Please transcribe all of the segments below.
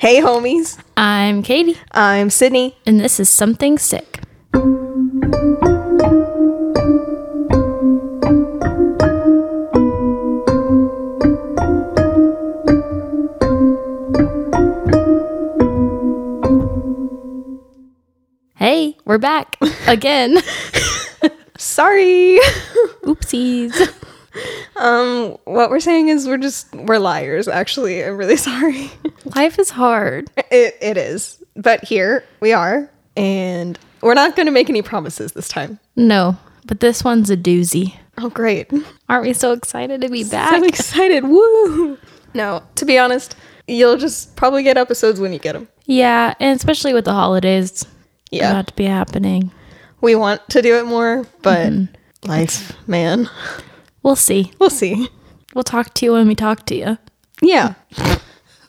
Hey, homies. I'm Katy, I'm Sydney. and this is Something Sick. Hey, we're back again. Sorry. Oopsies. Um, what we're saying is we're just we're liars. Actually, I'm really sorry. Life is hard. It it is, but here we are, and we're not going to make any promises this time. No, but this one's a doozy. Oh, great! Aren't we so excited to be back? I'm excited. Woo! No, to be honest, you'll just probably get episodes when you get them. yeah, and especially with the holidays Yeah, about to be happening. we want to do it more, but life, man, We'll see. we'll see. We'll talk to you when we talk to you. Yeah,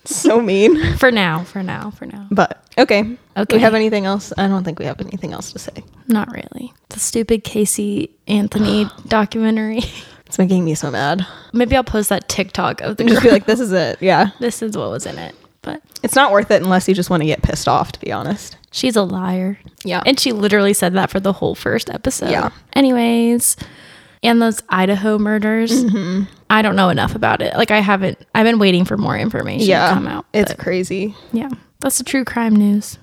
so mean. For now, for now, for now. But okay. Do Okay. we have anything else? I don't think we have anything else to say. Not really. The stupid Casey Anthony documentary. It's making me so mad. Maybe I'll post that TikTok of the Just be like, this is it. Yeah. this is what was in it. But It's not worth it unless you just want to get pissed off, to be honest. she's a liar. Yeah. And she literally said that for the whole first episode. Yeah. Anyways, and those Idaho murders. Mm-hmm. I don't know enough about it. Like I haven't I've been waiting for more information yeah. to come out. It's crazy. yeah. That's the true crime news.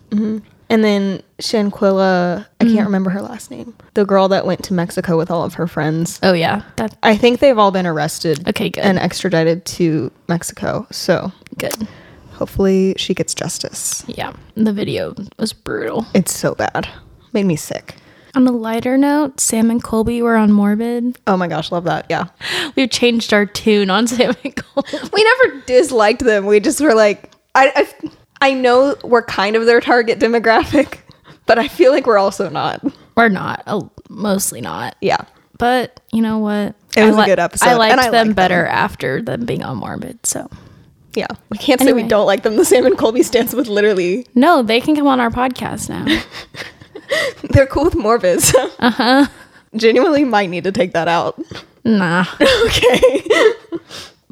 And then Shanquella, I Mm. can't remember her last name. The girl that went to Mexico with all of her friends. Oh yeah. That I think they've all been arrested okay, good. and extradited to Mexico. So good. hopefully she gets justice. Yeah. The video was brutal. It's so bad. Made me sick. On a lighter note, Sam and Colby were on Morbid. Oh my gosh, love that. Yeah. We've changed our tune on Sam and Colby. we never disliked them. We just were like, I, I, I know we're kind of their target demographic, but I feel like we're also not. We're not, uh, mostly not. Yeah. But you know what? It was a good episode, I liked I them better them. after them being on Morbid. So Yeah. We can't say we don't like them. The Sam and Colby stance with literally, no, they can come on our podcast now. they're cool with Morbids. Uh huh. Genuinely might need to take that out. nah. okay.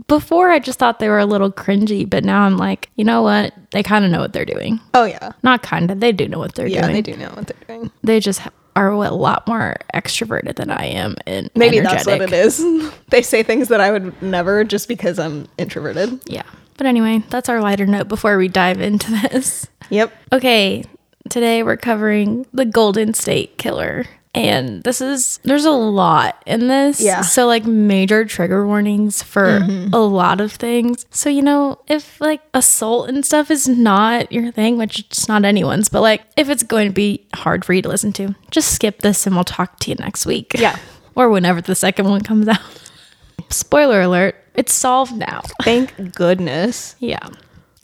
Before I just thought they were a little cringy, but now I'm like, you know what? They kind of know what they're doing. Oh, yeah. Not kind of. They do know what they're Yeah, doing. they do know what they're doing. They just are a lot more extroverted than I am, and Maybe energetic. that's what it is. they say things that I would never just because I'm introverted. Yeah. But anyway, that's our lighter note before we dive into this. Yep. Okay, today we're covering the Golden State Killer. And this is, there's a lot in this. Yeah. So, like, major trigger warnings for mm-hmm. a lot of things. So, you know, if like assault and stuff is not your thing, which it's not anyone's, but like, if it's going to be hard for you to listen to, just skip this and we'll talk to you next week. Yeah. or whenever the second one comes out. Spoiler alert, it's solved now. Thank goodness. Yeah.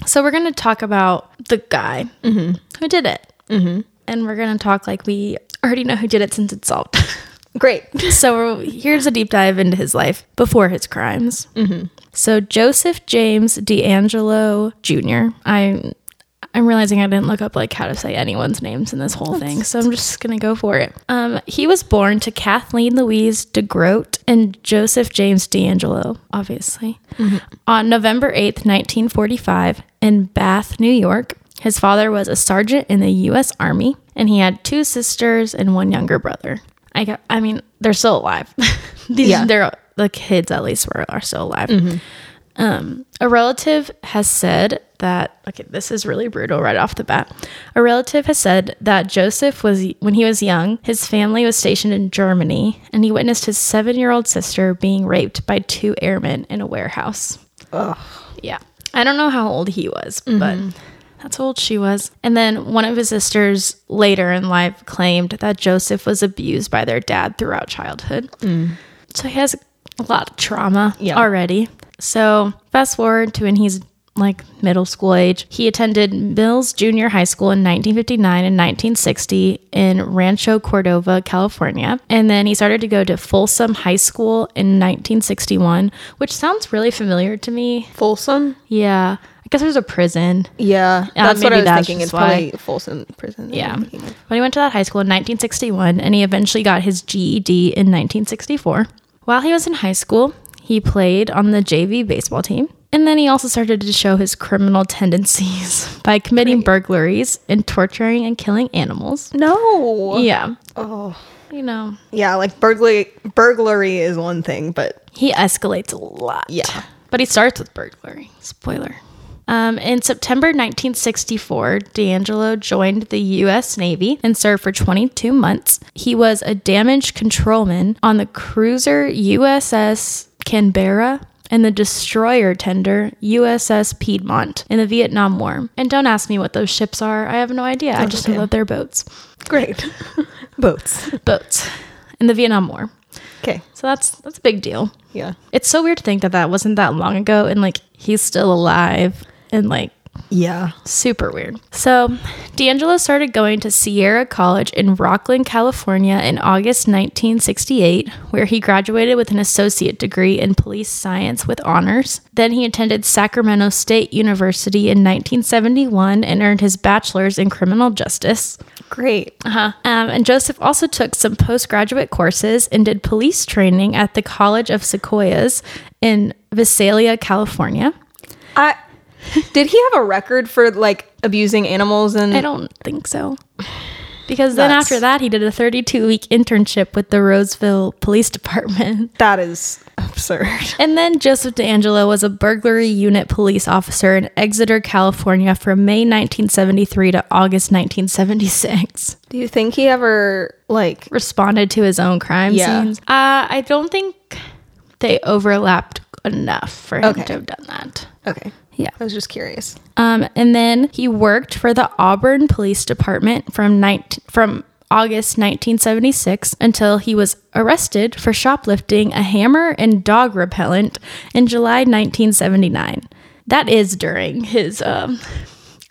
So we're going to talk about the guy mm-hmm. who did it. Mm-hmm. And we're going to talk like we already know who did it since it's solved. Great. so here's a deep dive into his life before his crimes. Mm-hmm. So Joseph James DeAngelo Jr. I I'm realizing I didn't look up like how to say anyone's names in this whole thing, so I'm just gonna go for it. Um, he was born to Kathleen Louise DeGroat and Joseph James DeAngelo, obviously, on November 8th, 1945, in Bath, New York. His father was a sergeant in the U.S. Army, and he had two sisters and one younger brother. I got, I mean, they're still alive. These, Yeah. they're the kids at least were are still alive. Um, a relative has said that okay, this is really brutal right off the bat. A relative has said that Joseph was when he was young, his family was stationed in Germany, and he witnessed his seven-year-old sister being raped by two airmen in a warehouse. Ugh. Yeah, I don't know how old he was, but that's how old she was. And then one of his sisters later in life claimed that Joseph was abused by their dad throughout childhood. Mm. So he has a lot of trauma Yeah. already. So fast forward to when he's like middle school age. He attended Mills Junior High School in 1959 and 1960 in Rancho Cordova, California. And then he started to go to Folsom High School in 1961, which sounds really familiar to me. Folsom? Yeah. Guess there's a prison. Yeah. Uh, That's what I was that's thinking. It's why. probably Folsom Prison. Yeah. I'm thinking of. But he went to that high school in 1961 and he eventually got his GED in 1964. While he was in high school, he played on the JV baseball team. And then he also started to show his criminal tendencies by committing burglaries and torturing and killing animals. No. Yeah. Oh. You know, Yeah, like burglary burglary is one thing, but he escalates a lot. Yeah. But he starts with burglary. Spoiler. Um, in September 1964, DeAngelo joined the U.S. Navy and served for 22 months. He was a damage controlman on the cruiser USS Canberra and the destroyer tender USS Piedmont in the Vietnam War. And don't ask me what those ships are. I have no idea. I just know that they're boats. great. Boats. Boats in the Vietnam War. Okay. So that's that's a big deal. Yeah. It's so weird to think that that wasn't that long ago and like he's still alive and like Yeah. super weird. So, DeAngelo started going to Sierra College in Rocklin, California in August 1968, where he graduated with an associate degree in police science with honors. Then he attended Sacramento State University in 1971 and earned his bachelor's in criminal justice. Great. Uh-huh. Um, and Joseph also took some postgraduate courses and did police training at the College of Sequoias in Visalia, California. I did he have a record for like abusing animals and I don't think so. Because then That's- after that, he did a 32 week internship with the Roseville Police Department. that is absurd. And then Joseph DeAngelo was a burglary unit police officer in Exeter, California from May 1973 to August 1976. Do you think he ever like Responded to his own crime Yeah. scenes. Uh, I don't think they overlapped enough for him Okay. to have done that. Okay. Yeah. I was just curious. Um, and then he worked for the Auburn Police Department from 19, from August 1976 until he was arrested for shoplifting a hammer and dog repellent in July 1979. That is during his um,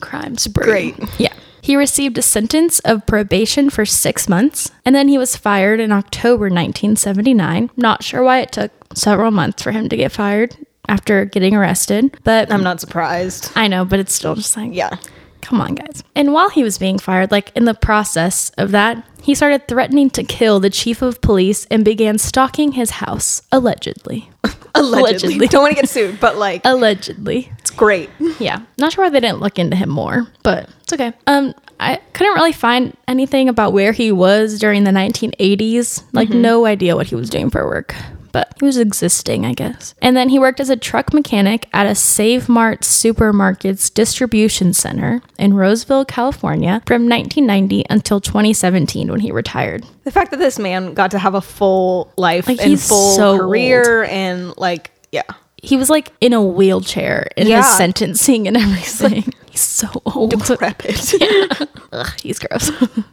crime spree. Great. Yeah. He received a sentence of probation for six months, and then he was fired in October 1979. Not sure why it took several months for him to get fired after getting arrested, but I'm not surprised. I know, but it's still just like, Yeah. come on, guys. And while he was being fired, like in the process of that, he started threatening to kill the chief of police and began stalking his house, allegedly. Allegedly. Allegedly. Don't want to get sued, but like Allegedly. it's great. Yeah. Not sure why they didn't look into him more, but it's okay. Um, I couldn't really find anything about where he was during the 1980s. Like, no idea what he was doing for work. But he was existing, I guess. And then he worked as a truck mechanic at a Save Mart Supermarkets distribution center in Roseville, California from 1990 until 2017 when he retired. The fact that this man got to have a full life Like, and he's full so career and like yeah. He was like in a wheelchair in Yeah. his sentencing and everything. He's so old. Decrepit. Ugh, he's gross.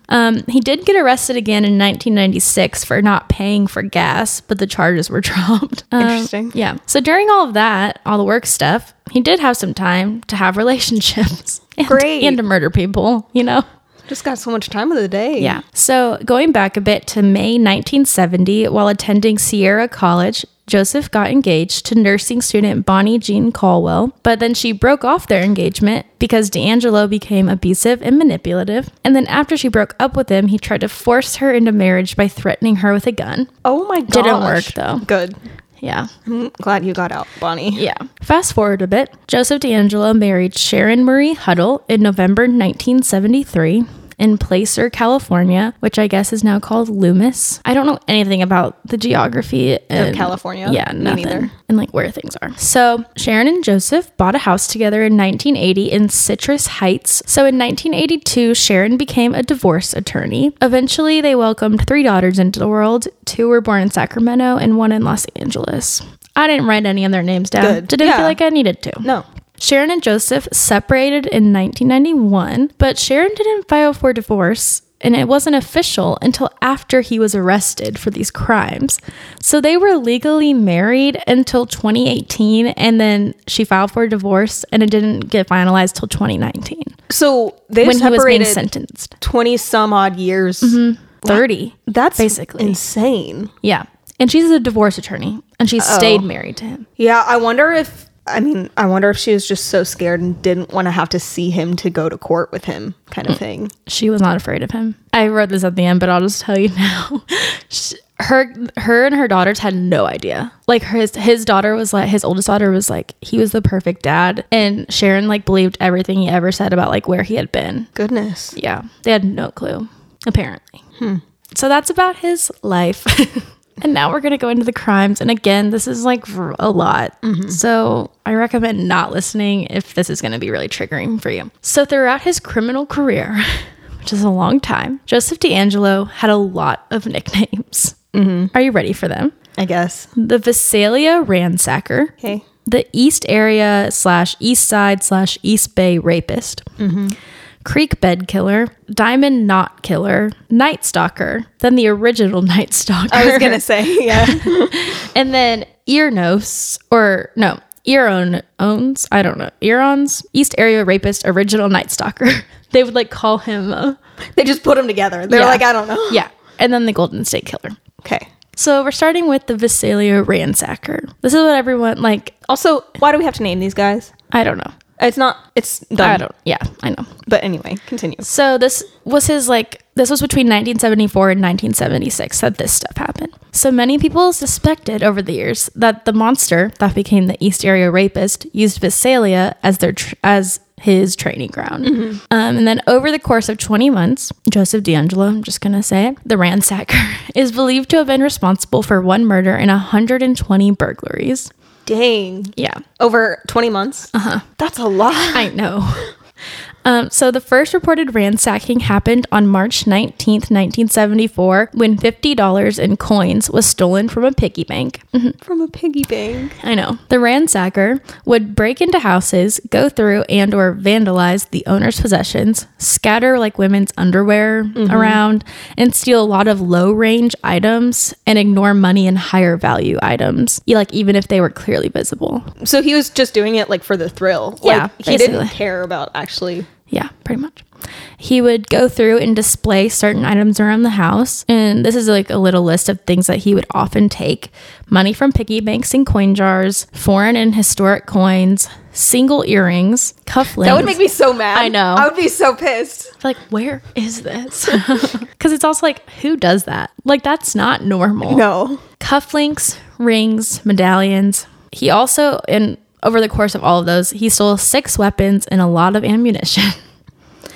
um, he did get arrested again in 1996 for not paying for gas, but the charges were dropped. Um, Interesting. Yeah. So during all of that, all the work stuff, he did have some time to have relationships. And, Great. And to murder people, you know? Just got so much time of the day. Yeah. So going back a bit to May 1970, while attending Sierra College, Joseph got engaged to nursing student Bonnie Jean Colwell, but then she broke off their engagement because DeAngelo became abusive and manipulative. And then after she broke up with him, he tried to force her into marriage by threatening her with a gun. Oh my god. Didn't work, though. Good. Yeah. I'm glad you got out, Bonnie. Yeah. Fast forward a bit. Joseph DeAngelo married Sharon Marie Huddle in November 1973 in Placer, California, which I guess is now called Loomis. I don't know anything about the geography and, California? Yeah, Me neither. And like where things are. So Sharon and Joseph bought a house together in 1980 in Citrus Heights. So in 1982, Sharon became a divorce attorney. Eventually, they welcomed three daughters into the world. Two were born in Sacramento and one in Los Angeles. I didn't write any of their names down. Good. Didn't Yeah. feel like I needed to. No. Sharon and Joseph separated in 1991, but Sharon didn't file for divorce, and it wasn't official until after he was arrested for these crimes. So they were legally married until 2018, and then she filed for divorce, and it didn't get finalized till 2019 So they when he was being sentenced. 20 some odd years. Mm-hmm. 30. That's Basically. insane. Yeah. And she's a divorce attorney, and she stayed married to him. Yeah, I wonder if I mean, I wonder if she was just so scared and didn't want to have to see him to go to court with him, kind of mm. thing. She was not afraid of him. I wrote this at the end, but I'll just tell you now. Sh- her her and her daughters had no idea. Like his his daughter was like his oldest daughter was like he was the perfect dad and Sharon like believed everything he ever said about like where he had been. Goodness. Yeah. They had no clue apparently. Hmm. So that's about his life. and now we're going to go into the crimes and again this is like a lot. Mm-hmm. So I recommend not listening if this is going to be really triggering for you. So throughout his criminal career, which is a long time, Joseph DeAngelo had a lot of nicknames. Mm-hmm. Are you ready for them? I guess. The Visalia Ransacker, Okay. the East Area slash East Side slash East Bay Rapist, mm-hmm. Creek Bed Killer, Diamond Knot Killer, Night Stalker, then the original Night Stalker. I was gonna say, yeah. and then Earnose, or no, Earon owns, I don't know, Earons, East Area Rapist, original Night Stalker. they would like call him, uh, they just put them together. They're Yeah. like, I don't know. yeah, and then the Golden State Killer. Okay. So we're starting with the Visalia Ransacker. This is what everyone like. Also, why do we have to name these guys? I don't know. It's not. It's dumb. I don't. Yeah, I know. But anyway, continue. So this was his like this was between 1974 and 1976 that this stuff happened. So many people suspected over the years that the monster that became the East Area Rapist used Visalia as their tr- as his training ground. Um, and then over the course of 20 months, Joseph DeAngelo, I'm just gonna say it, the ransacker, is believed to have been responsible for one murder and 120 burglaries. Dang. Yeah. Over 20 months? Uh huh. That's a lot. I know. Um, so the first reported ransacking happened on March 19th, 1974, when $50 in coins was stolen from a piggy bank. Mhm, From a piggy bank. I know. The ransacker would break into houses, go through and or vandalize the owner's possessions, scatter like women's underwear around, and steal a lot of low-range items and ignore money and higher value items. Like even if they were clearly visible. So he was just doing it like for the thrill. Yeah, Like, he didn't care about actually. Yeah, pretty much. He would go through and display certain items around the house. And this is like a little list of things that he would often take money from piggy banks and coin jars, foreign and historic coins, single earrings, cufflinks. That would make me so mad. I know. I would be so pissed. like, where is this? Because it's also like, who does that? Like, that's not normal No. cufflinks, rings, medallions. He also, and over the course of all of those, he stole six weapons and a lot of ammunition.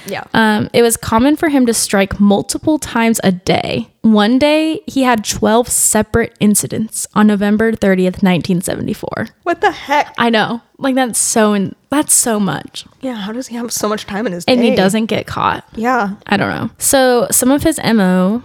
Yeah. Um, it was common for him to strike multiple times a day. One day, he had 12 separate incidents on November 30th, 1974. what the heck? I know. Like, that's so, in, that's so much. Yeah. How does he have so much time in his day? And he doesn't get caught. Yeah. I don't know. So some of his MO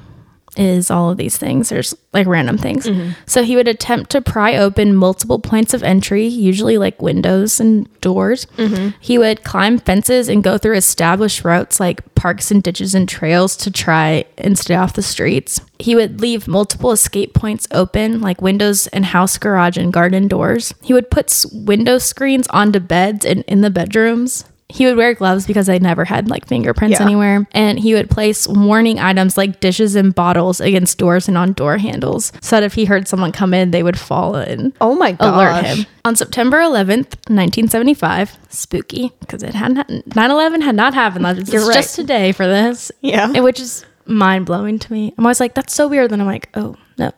is all of these things. There's like random things. Mm-hmm. So he would attempt to pry open multiple points of entry, usually like windows and doors. Mm-hmm. He would climb fences and go through established routes like parks and ditches and trails to try and stay off the streets. He would leave multiple escape points open, like windows and house garage and garden doors. He would put s- window screens onto beds and in the bedrooms. He would wear gloves because they never had like fingerprints Yeah. anywhere. And he would place warning items like dishes and bottles against doors and on door handles so that if he heard someone come in, they would fall and Oh my gosh. alert him. On September 11th, 1975, spooky because it hadn't 9/11 had not happened. It's You're right. just today for this. Yeah. And which is mind blowing to me. I'm always like, that's so weird. Then I'm like, oh no.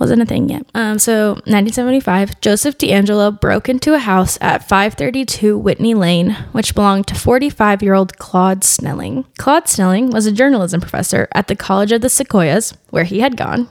Wasn't a thing yet. Um, so 1975, Joseph DeAngelo broke into a house at 532 Whitney Lane, which belonged to 45 year old Claude Snelling. Claude Snelling was a journalism professor at the College of the Sequoias, where he had gone.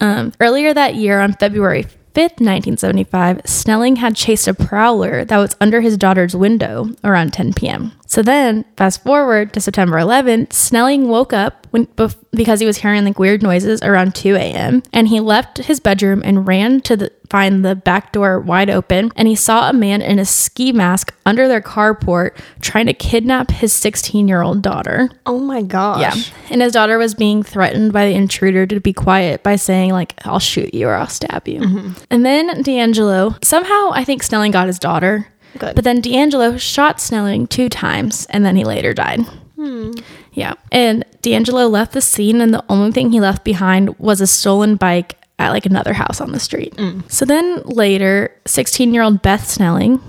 Um, earlier that year, on February 5th, 1975, Snelling had chased a prowler that was under his daughter's window around 10 p.m. So then, fast forward to September 11th, Snelling woke up when, bef- because he was hearing like weird noises around 2 a.m. and he left his bedroom and ran to the, find the back door wide open and he saw a man in a ski mask under their carport trying to kidnap his 16 year old daughter. Oh my gosh. Yeah. And his daughter was being threatened by the intruder to be quiet by saying, like, I'll shoot you or I'll stab you. Mm-hmm. And then DeAngelo, somehow I think Snelling got his daughter. Good. But then DeAngelo shot Snelling two times and then he later died. Hmm. Yeah. And DeAngelo left the scene and the only thing he left behind was a stolen bike at like another house on the street. Mm. So then later, 16 year old Beth Snelling,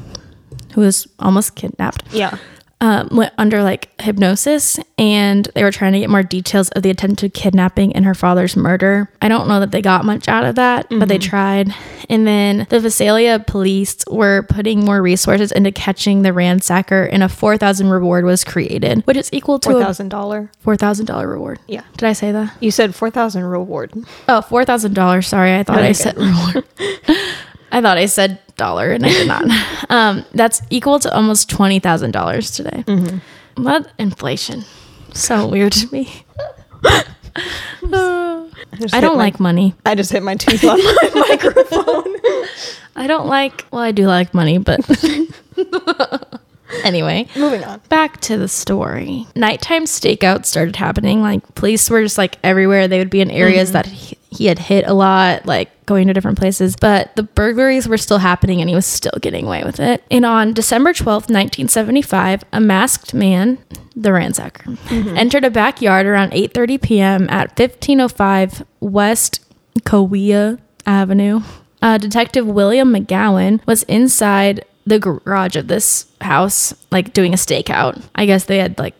who was almost kidnapped, Yeah. Um, went under like hypnosis and they were trying to get more details of the attempted kidnapping and her father's murder. I don't know that they got much out of that, but they tried. And then the Visalia police were putting more resources into catching the ransacker, and a 4,000 reward was created, which is equal to $4,000. $4,000 reward. Yeah. Did I say that? You said four thousand reward. Oh, Oh, four thousand dollars. Sorry, I thought I said reward. I thought I said dollar, and I did not. um, that's equal to almost twenty thousand dollars today. Mm-hmm. What inflation? So weird to me. Uh, just I don't my- like money. I just hit my tooth on my microphone. I don't like. Well, I do like money, but anyway. Moving on. Back to the story. Nighttime stakeouts started happening. Like police were just like everywhere. They would be in areas that he, he had hit a lot, like going to different places. But the burglaries were still happening and he was still getting away with it. And on December 12th, 1975, a masked man, the ransacker, entered a backyard around 8:30 p.m. at 1505 West Kaweah Avenue. Uh, Detective William McGowan was inside the garage of this house, like doing a stakeout. I guess they had like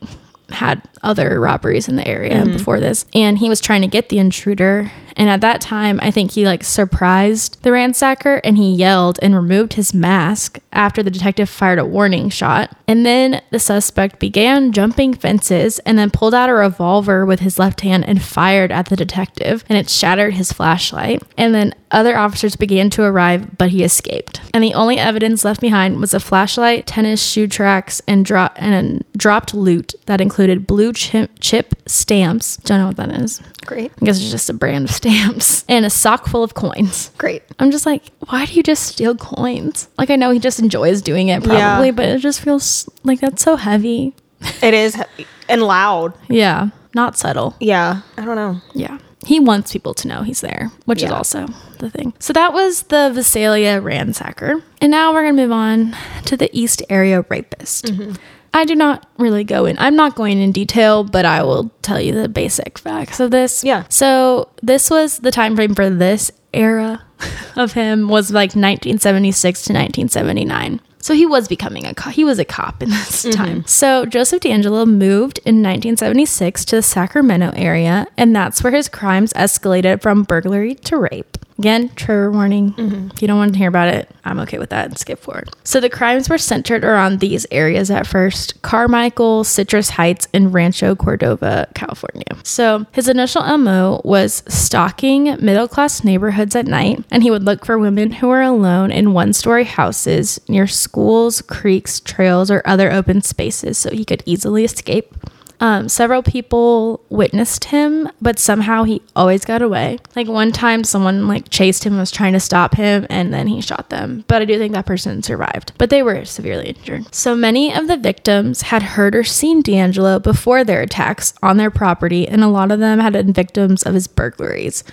had other robberies in the area mm-hmm. before this, and he was trying to get the intruder. And at that time, I think he like surprised the ransacker and he yelled and removed his mask after the detective fired a warning shot. And then the suspect began jumping fences and then pulled out a revolver with his left hand and fired at the detective, and it shattered his flashlight. And then other officers began to arrive, but he escaped. And the only evidence left behind was a flashlight, tennis shoe tracks, and, dro- and dropped loot that included blue chip, chip stamps. Don't know what that is. Great. I guess it's just a brand of stamps and a sock full of coins. Great. I'm just like, why do you just steal coins? Like, I know he just enjoys doing it, probably, Yeah. but it just feels like that's so heavy. It is heavy and loud. Yeah, not subtle. Yeah. I don't know. Yeah. He wants people to know he's there, which is also the thing. So that was the Visalia ransacker. And now we're going to move on to the East Area rapist. Mm-hmm. I do not really go in. I'm not going in detail, but I will tell you the basic facts of this. Yeah. So this was the time frame for this era of him was like 1976 to 1979. So he was becoming a cop. He was a cop in this mm-hmm. time. So Joseph DeAngelo moved in 1976 to the Sacramento area, and that's where his crimes escalated from burglary to rape. Again, trigger warning. Mm-hmm. If you don't want to hear about it, I'm okay with that. And skip forward. So the crimes were centered around these areas at first Carmichael, Citrus Heights, and Rancho Cordova, California. So his initial MO was stalking middle class neighborhoods at night, and he would look for women who were alone in one story houses near schools, creeks, trails, or other open spaces so he could easily escape. Um, several people witnessed him, but somehow he always got away. Like one time, someone like chased him, and was trying to stop him, and then he shot them. But I do think that person survived, but they were severely injured. So many of the victims had heard or seen DeAngelo before their attacks on their property, and a lot of them had been victims of his burglaries.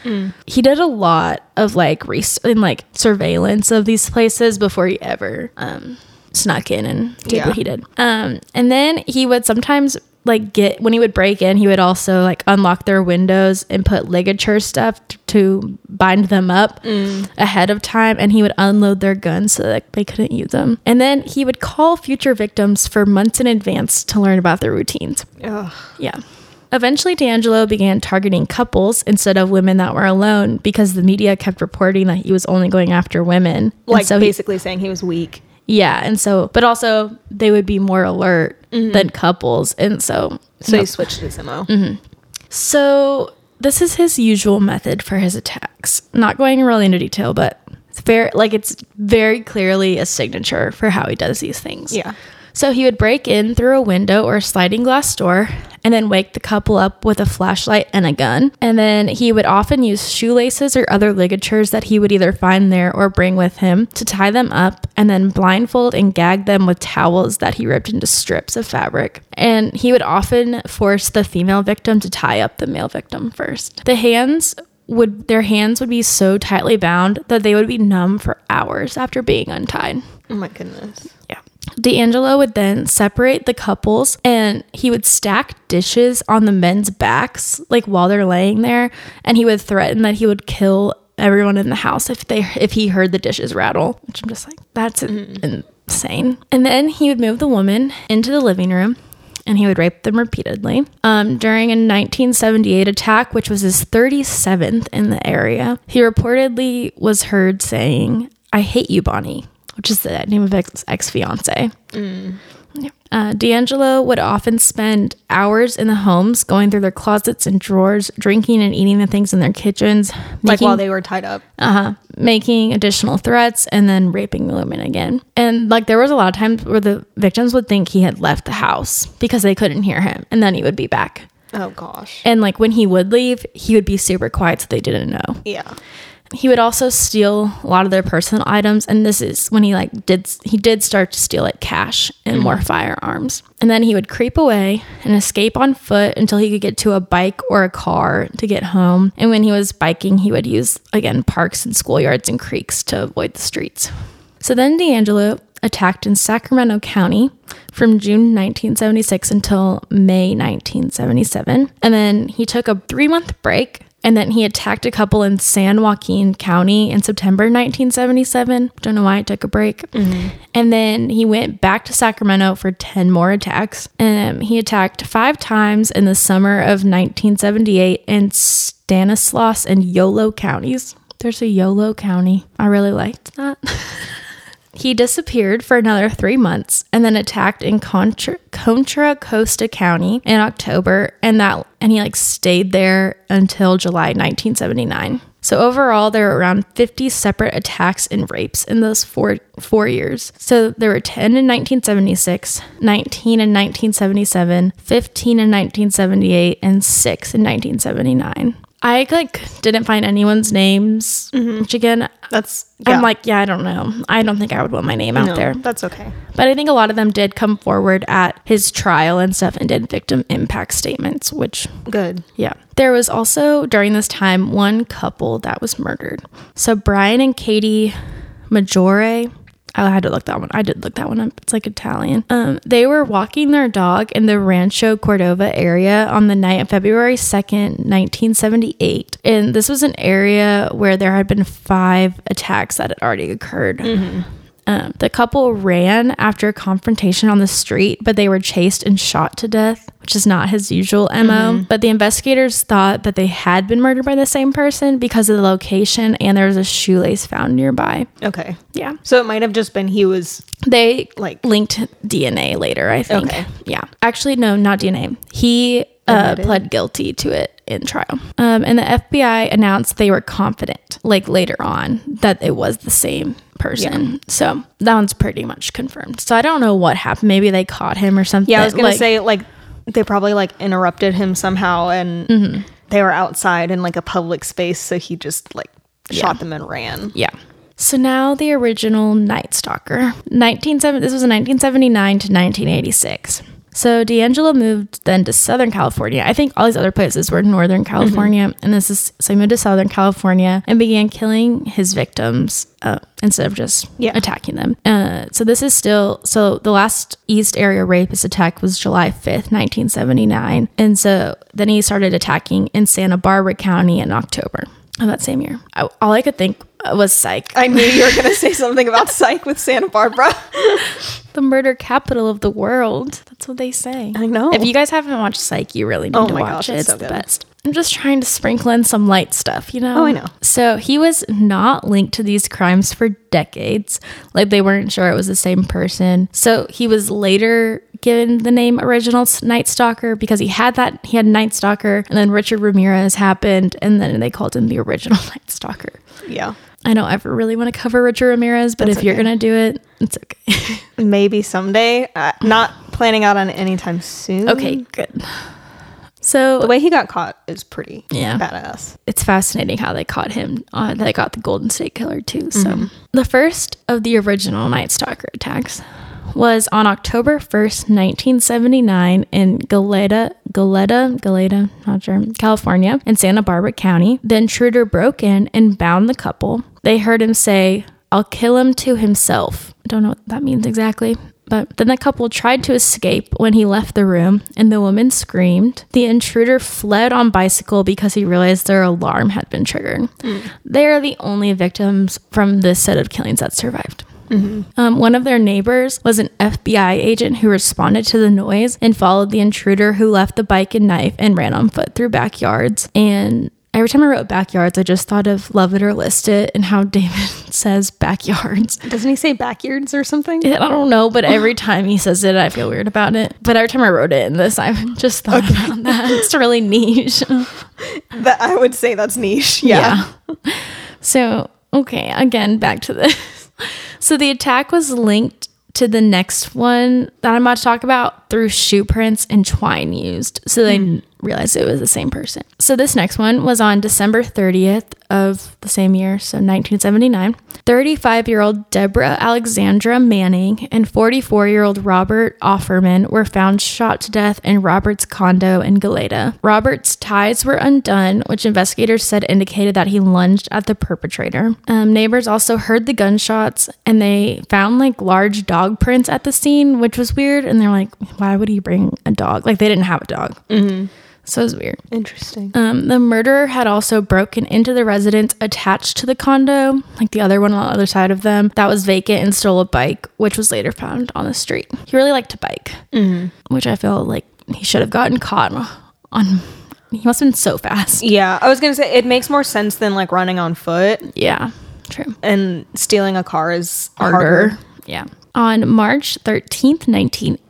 He did a lot of like res- and like surveillance of these places before he ever um, snuck in and did Yeah. what he did. Um, and then he would sometimes like get when he would break in, he would also like unlock their windows and put ligature stuff t- to bind them up ahead of time, and he would unload their guns so that they couldn't use them. And then he would call future victims for months in advance to learn about their routines. Ugh. Yeah. Eventually, DeAngelo began targeting couples instead of women that were alone because the media kept reporting that he was only going after women. Like so he- basically saying he was weak. Yeah, and so, but also they would be more alert mm-hmm. than couples, and so, So he switched his MO. Mm-hmm. so this is his usual method for his attacks. Not going really into detail, but it's very like it's very clearly a signature for how he does these things. Yeah. So he would break in through a window or a sliding glass door and then wake the couple up with a flashlight and a gun. And then he would often use shoelaces or other ligatures that he would either find there or bring with him to tie them up and then blindfold and gag them with towels that he ripped into strips of fabric. And he would often force the female victim to tie up the male victim first. The hands would their hands would be so tightly bound that they would be numb for hours after being untied. Oh my goodness. DeAngelo would then separate the couples and he would stack dishes on the men's backs, like while they're laying there. And he would threaten that he would kill everyone in the house if they if he heard the dishes rattle. Which I'm just like, that's in- insane. And then he would move the woman into the living room and he would rape them repeatedly. Um, during a 1978 attack, which was his 37th in the area, he reportedly was heard saying, I hate you, Bonnie, which is the name of ex ex fiance. Uh, DeAngelo would often spend hours in the homes going through their closets and drawers, drinking and eating the things in their kitchens, Like while they were tied up. uh-huh, making additional threats and then raping the women again. And like there was a lot of times where the victims would think he had left the house because they couldn't hear him and then he would be back. Oh gosh. And like when he would leave, he would be super quiet so they didn't know. Yeah. He would also steal a lot of their personal items and this is when he like did he did start to steal like cash and more mm-hmm. firearms. And then he would creep away and escape on foot until he could get to a bike or a car to get home. And when he was biking, he would use again parks and schoolyards and creeks to avoid the streets. So then DeAngelo attacked in Sacramento County from June 1976 until May 1977. And then he took a three month break and then he attacked a couple in San Joaquin County in September 1977. Don't know why I took a break. And then he went back to Sacramento for 10 more attacks. Um, he attacked five times in the summer of 1978 in Stanislaus and Yolo counties. There's a Yolo county. I really liked that. He disappeared for another three months and then attacked in Contra, Contra Costa County in October, and that and he like stayed there until July 1979. So overall, there were around 50 separate attacks and rapes in those four four years. So there were 10 in 1976, 19 in 1977, 15 in 1978, and six in 1979. I like didn't find anyone's names, mm-hmm. which again, That's yeah. I'm like, yeah, I don't know. I don't think I would want my name out no, there. That's okay. But I think a lot of them did come forward at his trial and stuff and did victim impact statements, which, Good. yeah. There was also during this time one couple that was murdered. So Brian and Katie Maggiore. I had to look that one. I did look that one up. It's like Italian. Um, they were walking their dog in the Rancho Cordova area on the night of February 2nd, 1978. And this was an area where there had been five attacks that had already occurred. Um, the couple ran after a confrontation on the street, but they were chased and shot to death, which is not his usual MO. But the investigators thought that they had been murdered by the same person because of the location and there was a shoelace found nearby. Okay. Yeah. So it might have just been he was They Like- linked DNA later, I think. Okay. Yeah. Actually, no, not DNA. He uh, pled guilty to it in trial. Um, and the FBI announced they were confident, like later on, that it was the same person. So that one's pretty much confirmed. So I don't know what happened. Maybe they caught him or something. Yeah, I was gonna Like, say like they probably like interrupted him somehow, and Mm-hmm. they were outside in like a public space, so he just like shot them and ran. Yeah. So now the original Night Stalker. 1970 this was in 1979 to 1986. So DeAngelo moved then to Southern California. I think all these other places were Northern California, and this is so he moved to Southern California and began killing his victims uh, instead of just Yeah. attacking them. Uh, so this is still so the last East Area rapist attack was July 5th, 1979, and so then he started attacking in Santa Barbara County in October of that same year. I, all I could think was Psych, I knew you were gonna say something about Psych with Santa Barbara. the murder capital of the world. That's what they say. I know. If you guys haven't watched Psych, you really need Oh to watch gosh, it. it's so the good. best. I'm just trying to sprinkle in some light stuff, you know? Oh, I know. So he was not linked to these crimes for decades. Like they weren't sure it was the same person. So he was later given the name original Night Stalker because he had that he had Night Stalker and then Richard Ramirez happened and then they called him the original Night Stalker. yeah, I don't ever really want to cover Richard Ramirez, but That's if you're gonna do it, it's okay. maybe someday. Uh, not planning out on it anytime soon. okay, good. So The way he got caught is pretty Yeah. badass. it's fascinating how they caught him. Uh, they got the Golden State Killer too. So the first of the original Night Stalker attacks was on October 1st, 1979 in Goleta, Goleta, Goleta, not sure, California, in Santa Barbara County. The intruder broke in and bound the couple. They heard him say, I'll kill him to himself. I don't know what that means exactly. But then the couple tried to escape when he left the room, and the woman screamed. The intruder fled on bicycle because he realized their alarm had been triggered. They are the only victims from this set of killings that survived. Um, one of their neighbors was an FBI agent who responded to the noise and followed the intruder who left the bike and knife and ran on foot through backyards. And every time I wrote backyards, I just thought of Love It or List It and how David says backyards. Doesn't he say backyards or something? I don't know, but every time he says it, I feel weird about it. But every time I wrote it in this, I just thought about that. It's really niche. That I would say that's niche. Yeah. So, okay, again, back to this. So, the attack was linked to the next one that I'm about to talk about through shoe prints and twine used. So they hmm. Realized it was the same person. So, this next one was on December 30th of the same year, so 1979. 35 year old Deborah Alexandra Manning and 44 year old Robert Offerman were found shot to death in Robert's condo in Goleta. Robert's ties were undone, which investigators said indicated that he lunged at the perpetrator. Um, neighbors also heard the gunshots and they found like large dog prints at the scene, which was weird. And they're like, why would he bring a dog? Like they didn't have a dog. So it was weird. Interesting. Um, the murderer had also broken into the residence attached to the condo, like the other one on the other side of them, that was vacant and stole a bike, which was later found on the street. He really liked to bike, which I feel like he should have gotten caught on. He must have been so fast. Yeah, I was gonna say it makes more sense than like running on foot Yeah, true. and stealing a car is Harder. harder. Yeah. On March 13th,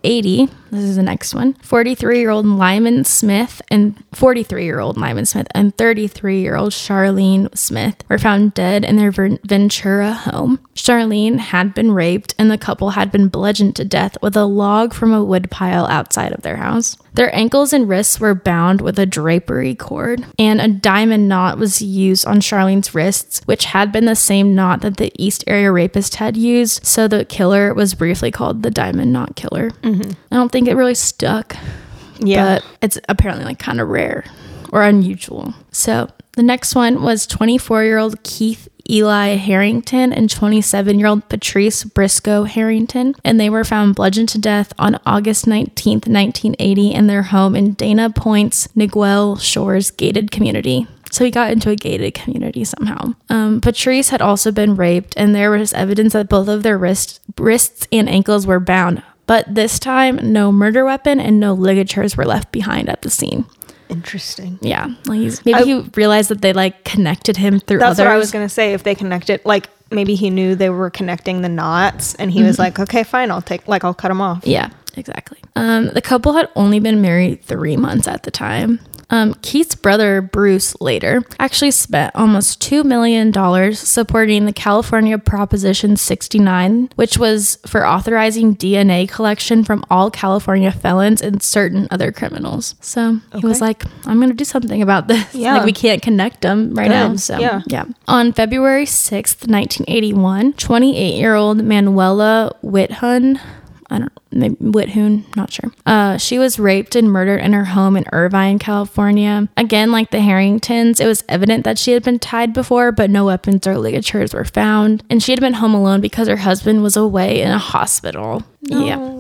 1980, this is the next one. 43 year old Lyman Smith and 43 year old Lyman Smith and 33 year old Charlene Smith were found dead in their Ventura home. Charlene had been raped and the couple had been bludgeoned to death with a log from a woodpile outside of their house. Their ankles and wrists were bound with a drapery cord, and a diamond knot was used on Charlene's wrists, which had been the same knot that the East Area rapist had used. So the killer was briefly called the Diamond Knot Killer. I don't think it really stuck, Yeah. but it's apparently like kind of rare or unusual. So the next one was 24 year old Keith Eli Harrington and 27 year old Patrice Briscoe Harrington, and they were found bludgeoned to death on August 19th, 1980, in their home in Dana Point's Niguel Shores gated community. So he got into a gated community somehow. Um, Patrice had also been raped, and there was evidence that both of their wrists, wrists and ankles were bound. But this time, no murder weapon and no ligatures were left behind at the scene. Interesting. Yeah, like he's, maybe I- he realized that they like connected him through That's others. what I was gonna say. If they connected, like maybe he knew they were connecting the knots, and he was like, "Okay, fine, I'll take, like, I'll cut them off." Yeah, exactly. Um, the couple had only been married three months at the time. Um, Keith's brother, Bruce, later actually spent almost $2 million supporting the California Proposition 69, which was for authorizing DNA collection from all California felons and certain other criminals. So he was like, I'm going to do something about this. Yeah. Like, we can't connect them right now. So, Yeah. yeah. On February 6th, 1981, 28 year old Manuela Witthuhn, I don't maybe Whithoon, not sure. Uh, she was raped and murdered in her home in Irvine, California. Again, like the Harringtons, it was evident that she had been tied before, but no weapons or ligatures were found. And she had been home alone because her husband was away in a hospital. Yeah.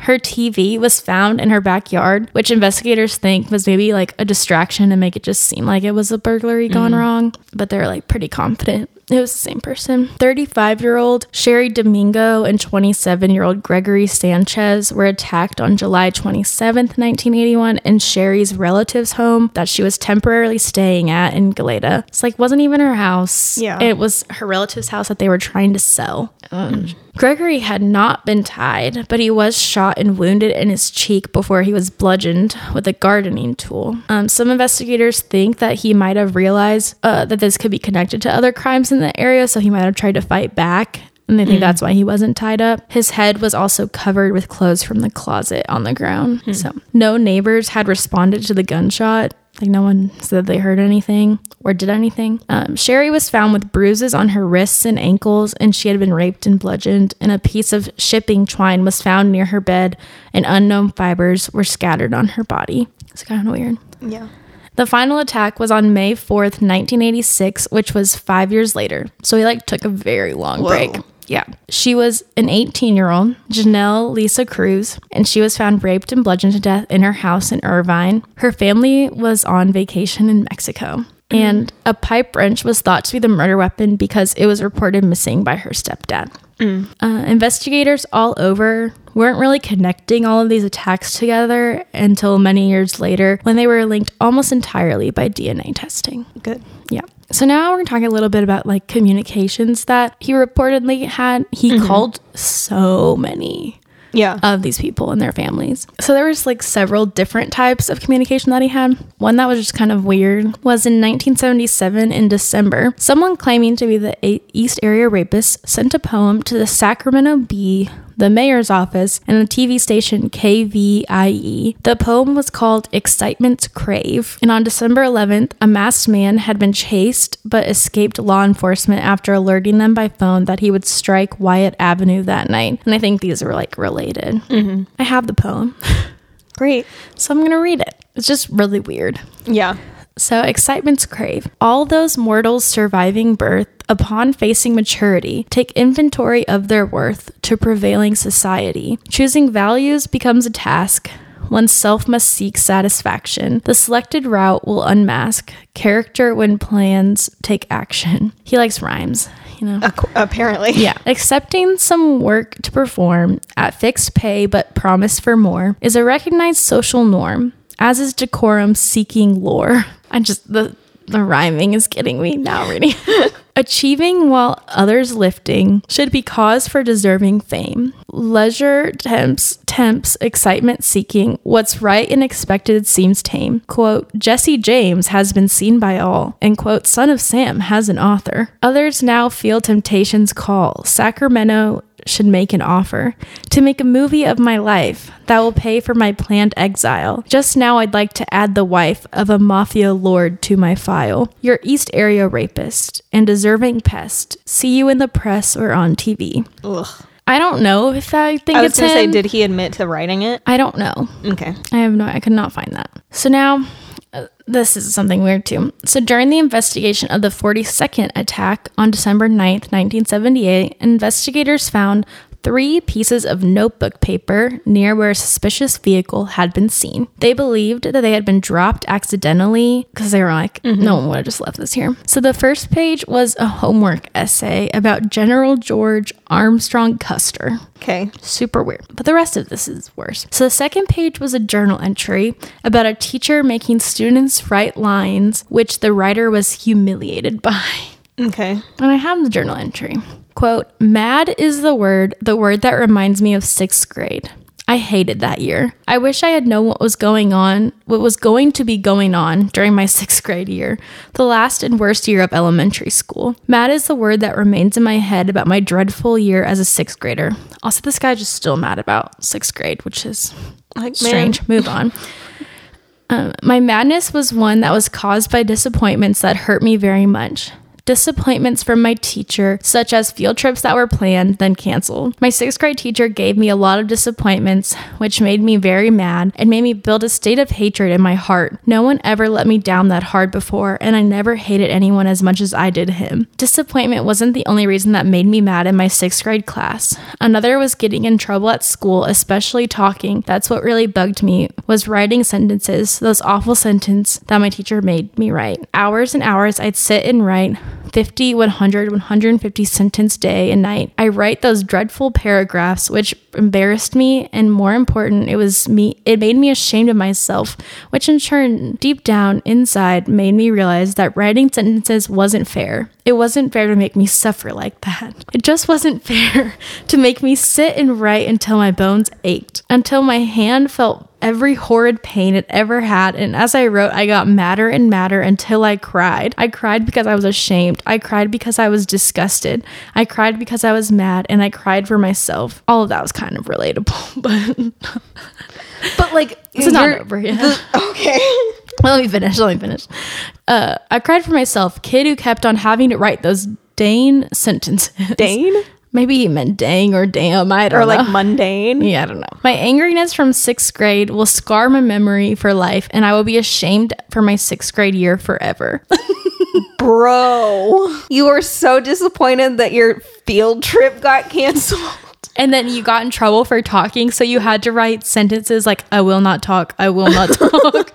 Her TV was found in her backyard, which investigators think was maybe like a distraction to make it just seem like it was a burglary gone wrong, but they're like pretty confident. It was the same person. 35 year old Cheri Domingo and 27 year old Gregory Sanchez were attacked on July 27th, 1981, in Cheri's relative's home that she was temporarily staying at in Goleta. It's like, wasn't even her house. Yeah. It was her relative's house that they were trying to sell. Um, Gregory had not been tied, but he was shot and wounded in his cheek before he was bludgeoned with a gardening tool. Um, some investigators think that he might have realized uh, that this could be connected to other crimes in the area, so he might have tried to fight back. And they think that's why he wasn't tied up. His head was also covered with clothes from the closet on the ground. So, no neighbors had responded to the gunshot. Like, no one said they heard anything or did anything. Um, Cheri was found with bruises on her wrists and ankles, and she had been raped and bludgeoned. And a piece of shipping twine was found near her bed, and unknown fibers were scattered on her body. It's kind of weird. Yeah. The final attack was on May 4th, 1986, which was five years later. So he like took a very long Whoa. break. Yeah. She was an 18 year old, Janelle Lisa Cruz, and she was found raped and bludgeoned to death in her house in Irvine. Her family was on vacation in Mexico. And a pipe wrench was thought to be the murder weapon because it was reported missing by her stepdad. Uh, investigators all over weren't really connecting all of these attacks together until many years later when they were linked almost entirely by DNA testing. Good. Yeah. So now we're going to talk a little bit about like communications that he reportedly had. He mm-hmm. called so many Yeah. of these people and their families. So there was like several different types of communication that he had. One that was just kind of weird was in 1977 in December, someone claiming to be the East Area rapist sent a poem to the Sacramento Bee, the mayor's office, and the TV station KVIE. The poem was called Excitement Crave. And on December 11th, a masked man had been chased but escaped law enforcement after alerting them by phone that he would strike Wyatt Avenue that night. And I think these were like related. Mm-hmm. I have the poem, Great. so I'm going to read it. It's just really weird. Yeah. So, excitement's crave. All those mortals surviving birth, upon facing maturity, take inventory of their worth to prevailing society. Choosing values becomes a task. Oneself must seek satisfaction. The selected route will unmask character when plans take action. He likes rhymes, you know. Ac- apparently. Yeah. Accepting some work to perform at fixed pay but promise for more is a recognized social norm, as is decorum seeking lore. I just, the, the rhyming is getting me now reading. Achieving while others lifting should be cause for deserving fame. Leisure tempts, tempts excitement seeking. What's right and expected seems tame. Quote, Jesse James has been seen by all. And quote, Son of Sam has an author. Others now feel temptation's call. Sacramento should make an offer to make a movie of my life that will pay for my planned exile. Just now, I'd like to add the wife of a mafia lord to my file. Your East Area rapist and deserving pest. See you in the press or on TV. Ugh. I don't know if I think I was it's gonna say, did he admit to writing it? I don't know. Okay. I have no, I could not find that. So now, this is something weird too. So during the investigation of the 42nd attack on December 9th, 1978, investigators found three pieces of notebook paper near where a suspicious vehicle had been seen. They believed that they had been dropped accidentally because they were like, mm-hmm. no one would have just left this here. So the first page was a homework essay about General George Armstrong Custer. Okay. Super weird. But the rest of this is worse. So the second page was a journal entry about a teacher making students write lines which the writer was humiliated by. Okay. And I have the journal entry. Quote, mad is the word, the word that reminds me of sixth grade. I hated that year. I wish I had known what was going on, what was going to be going on during my sixth grade year, the last and worst year of elementary school. Mad is the word that remains in my head about my dreadful year as a sixth grader. Also, this guy just still mad about sixth grade, which is Like strange. Move on. Um, my madness was one that was caused by disappointments that hurt me very much. Disappointments from my teacher, such as field trips that were planned, then canceled. My sixth grade teacher gave me a lot of disappointments, which made me very mad and made me build a state of hatred in my heart. No one ever let me down that hard before, and I never hated anyone as much as I did him. Disappointment wasn't the only reason that made me mad in my sixth grade class. Another was getting in trouble at school, especially talking. That's what really bugged me, was writing sentences, those awful sentences that my teacher made me write. Hours and hours I'd sit and write 50, 100, 150 sentence day and night. I write those dreadful paragraphs which embarrassed me and more important, it was me it made me ashamed of myself, which in turn deep down inside made me realize that writing sentences wasn't fair. It wasn't fair to make me suffer like that. It just wasn't fair to make me sit and write until my bones ached, until my hand felt every horrid pain it ever had. And as I wrote, I got madder and madder until I cried. I cried because I was ashamed. I cried because I was disgusted. I cried because I was mad. And I cried for myself. All of that was kind of relatable, but But like, it's not over yet. Okay. let me finish. Let me finish. Uh, I cried for myself, kid who kept on having to write those Dane sentences. Dane? Maybe he meant dang or damn. I don't Or know. like mundane. Yeah, I don't know. My angriness from sixth grade will scar my memory for life, and I will be ashamed for my sixth grade year forever. Bro, you were so disappointed that your field trip got canceled. And then you got in trouble for talking, so you had to write sentences like "I will not talk," "I will not talk."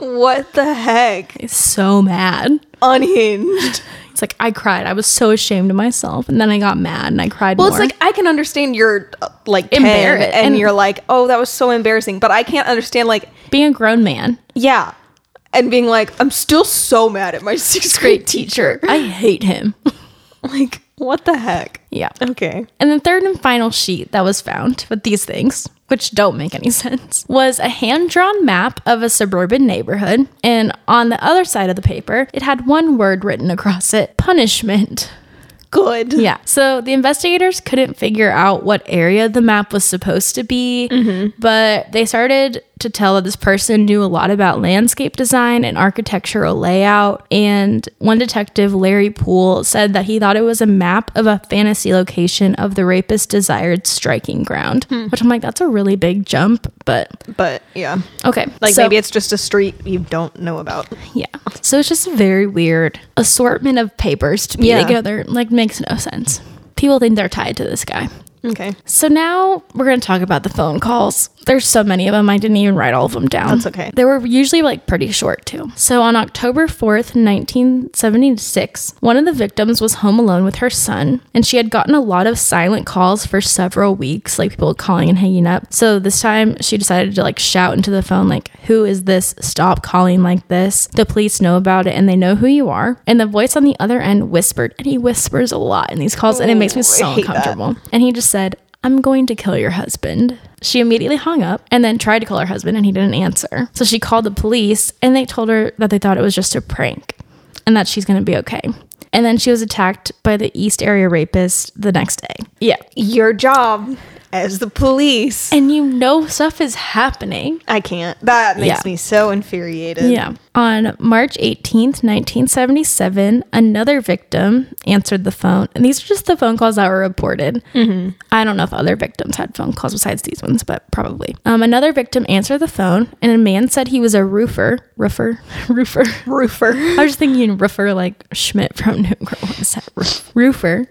What the heck? He's so mad. Unhinged. It's like I cried. I was so ashamed of myself, and then I got mad and I cried Well, more. it's like I can understand you're uh, like 10 Embarrassed. and, And- you're like, oh, that was so embarrassing. But I can't understand, like, being a grown man, yeah, and being like, I'm still so mad at my sixth grade teacher. I hate him. like, what the heck? yeah. Okay. And the third and final sheet that was found with these things, which don't make any sense, was a hand drawn map of a suburban neighborhood. And on the other side of the paper, it had one word written across it punishment. Good. Yeah. So the investigators couldn't figure out what area the map was supposed to be, mm-hmm. but they started to tell that this person knew a lot about landscape design and architectural layout. And one detective, Larry Poole, said that he thought it was a map of a fantasy location of the rapist's desired striking ground, hmm. which I'm like, that's a really big jump, but But yeah, okay. like So- maybe it's just a street you don't know about. yeah. So it's just a very weird assortment of papers to be Yeah. together. Like, makes no sense. People think they're tied to this guy. Okay. So now we're going to talk about the phone calls. There's so many of them. I didn't even write all of them down. That's okay. They were usually like pretty short too. So on October 4th, 1976, one of the victims was home alone with her son, and she had gotten a lot of silent calls for several weeks, like people calling and hanging up. So this time she decided to like shout into the phone, like, Who is this? Stop calling like this. The police know about it and they know who you are. And the voice on the other end whispered, and he whispers a lot in these calls, and it makes me so hate that. uncomfortable. And he just said, I'm going to kill your husband. She immediately hung up and then tried to call her husband and he didn't answer. So she called the police and they told her that they thought it was just a prank and that she's going to be okay. And then she was attacked by the East Area rapist the next day. Yeah. Your job as the police. And you know stuff is happening. I can't. That makes Yeah. me so infuriated. Yeah. On March 18th, 1977, another victim answered the phone. And these are just the phone calls that were reported. I don't know if other victims had phone calls besides these ones, but probably. Um, another victim answered the phone, and a man said he was a roofer. Roofer? roofer. Roofer. I was just thinking roofer like Schmidt from New Girl. What is that? Roofer.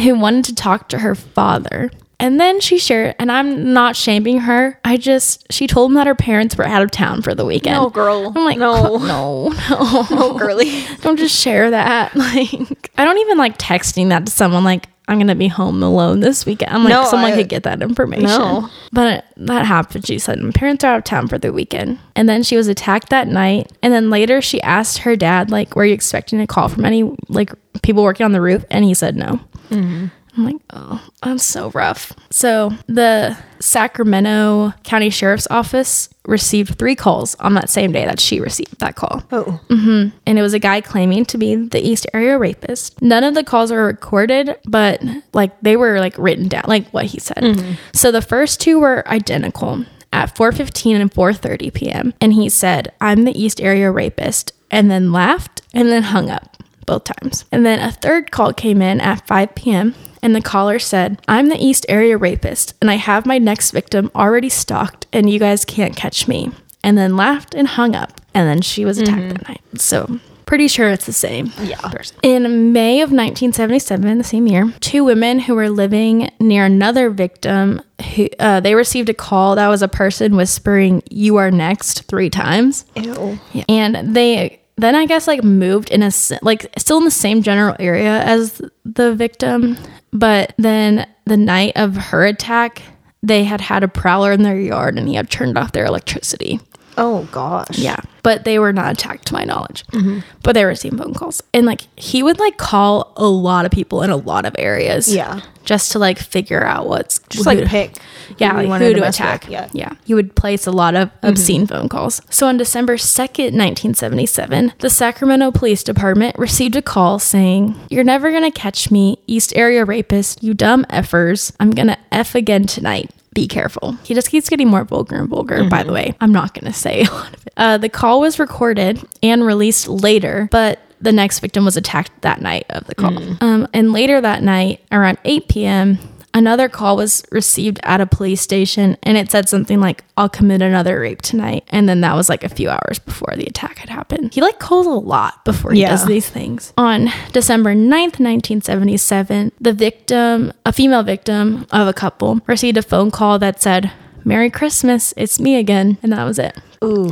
Who wanted to talk to her father. And then she shared, and I'm not shaming her. I just, she told him that her parents were out of town for the weekend. No, girl. I'm like, no. no, no, No, girly. Don't just share that. Like, I don't even like texting that to someone. Like, I'm gonna be home alone this weekend. I'm like, No, someone I- could get that information. No. But that happened. She said, my parents are out of town for the weekend. And then she was attacked that night. And then later she asked her dad, like, were you expecting a call from any like people working on the roof? And he said no. Mm-hmm. I'm like, oh, that's so rough. So the Sacramento County Sheriff's Office received three calls on that same day that she received that call. Oh. Mm-hmm. And it was a guy claiming to be the East Area rapist. None of the calls were recorded, but like they were like written down, like what he said. Mm-hmm. So the first two were identical at 4:15 and 4:30 p.m. And he said, "I'm the East Area rapist," and then laughed and then hung up both times. And then a third call came in at 5 p.m. And the caller said, I'm the East Area rapist, and I have my next victim already stalked, and you guys can't catch me. And then laughed and hung up. And then she was attacked that night. So, pretty sure it's the same Yeah. person. In May of 1977, the same year, two women who were living near another victim, who uh, they received a call that was a person whispering, You are next, three times. Ew. Yeah. And they then I guess like moved in a like still in the same general area as the victim, but then the night of her attack, they had had a prowler in their yard and he had turned off their electricity. Oh gosh. Yeah, but they were not attacked to my knowledge. Mm-hmm. But they were receiving phone calls, and like he would like call a lot of people in a lot of areas. Yeah. just to like figure out what's Just like to- pick. yeah, who like who to, with. attack. Yeah. yeah. He would place a lot of mm-hmm. obscene phone calls. So on December 2nd, 1977, the Sacramento Police Department received a call saying, You're never going to catch me, East Area rapist, you dumb effers. I'm going to F again tonight. Be careful. He just keeps getting more vulgar and vulgar, by the way. I'm not going to say a lot of it. Uh, the call was recorded and released later, but the next victim was attacked that night of the call. Um, and later that night, around 8 p.m., another call was received at a police station and it said something like, I'll commit another rape tonight. And then that was like a few hours before the attack had happened. He like calls a lot before he Yeah. does these things. On December 9th, 1977, the victim, a female victim of a couple, received a phone call that said, Merry Christmas, it's me again. And that was it. Ooh.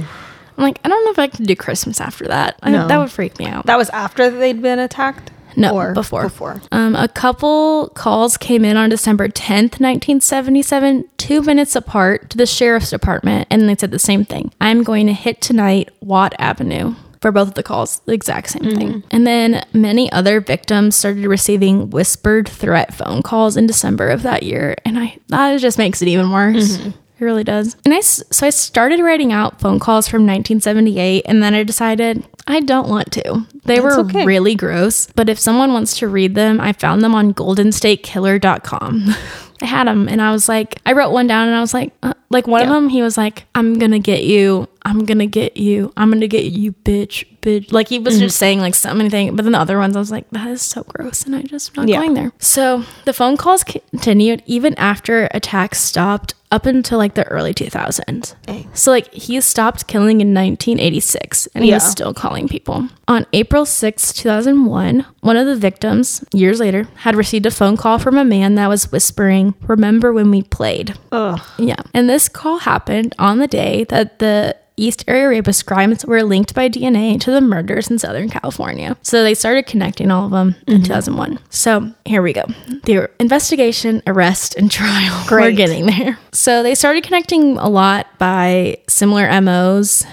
I'm like, I don't know if I can do Christmas after that. I, No. that would freak me out. That was after they'd been attacked? No, Or before. Before. Um, a couple calls came in on December 10th, 1977, two minutes apart to the sheriff's department, and they said the same thing. I'm going to hit tonight, Watt Avenue. For both of the calls, the exact same thing. And then many other victims started receiving whispered threat phone calls in December of that year. And I that just makes it even worse. It really does. And I, so I started writing out phone calls from 1978, and then I decided I don't want to. They That's were okay. really gross, but if someone wants to read them, I found them on goldenstatekiller.com. I had them and I was like, I wrote one down and I was like, uh, like one of them, he was like, I'm gonna get you. I'm gonna get you. I'm gonna get you, bitch, bitch. Like he Mm-hmm. was just saying like so many things. But then the other ones, I was like, that is so gross. And I just not Yeah. going there. So the phone calls continued even after attacks stopped up until like the early 2000s. Dang. So like he stopped killing in 1986 and he was still calling people. On April 6, 2001, one of the victims, years later, had received a phone call from a man that was whispering, "Remember when we played?" Ugh. Yeah. And this call happened on the day that the East Area Rapist crimes were linked by DNA to the murders in Southern California. So they started connecting all of them in mm-hmm. 2001. So here we go. The investigation, arrest, and trial. We're getting there. So they started connecting a lot by similar MOs.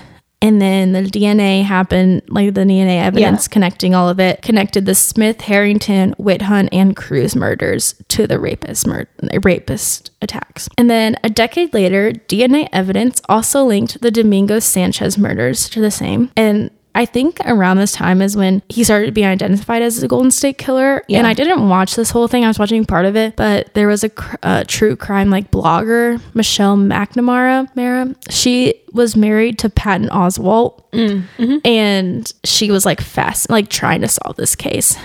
And then the DNA happened, like the DNA evidence connecting all of it, connected the Smith, Harrington, Witthuhn, and Cruz murders to the rapist mur- rapist attacks. And then a decade later, DNA evidence also linked the Domingo Sanchez murders to the same. And I think around this time is when he started being identified as the Golden State Killer. Yeah. And I didn't watch this whole thing; I was watching part of it. But there was a cr- uh, true crime like blogger Michelle McNamara. Mara, she was married to Patton Oswalt, and she was like fast, like trying to solve this case.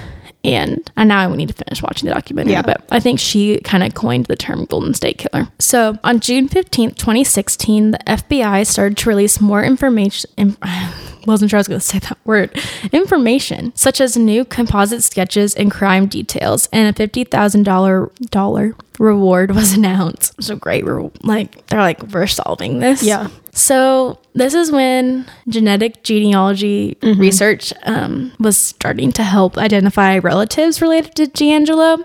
And and now I need to finish watching the documentary. Yeah. But I think she kind of coined the term Golden State Killer. So on June 15th, 2016, the FBI started to release more information. In, wasn't sure I was going to say that word. Information such as new composite sketches and crime details, and a fifty thousand dollar dollar reward was announced. It was a great re- like they're like we're solving this. Yeah. So this is when genetic genealogy research um, was starting to help identify relatives related to DeAngelo.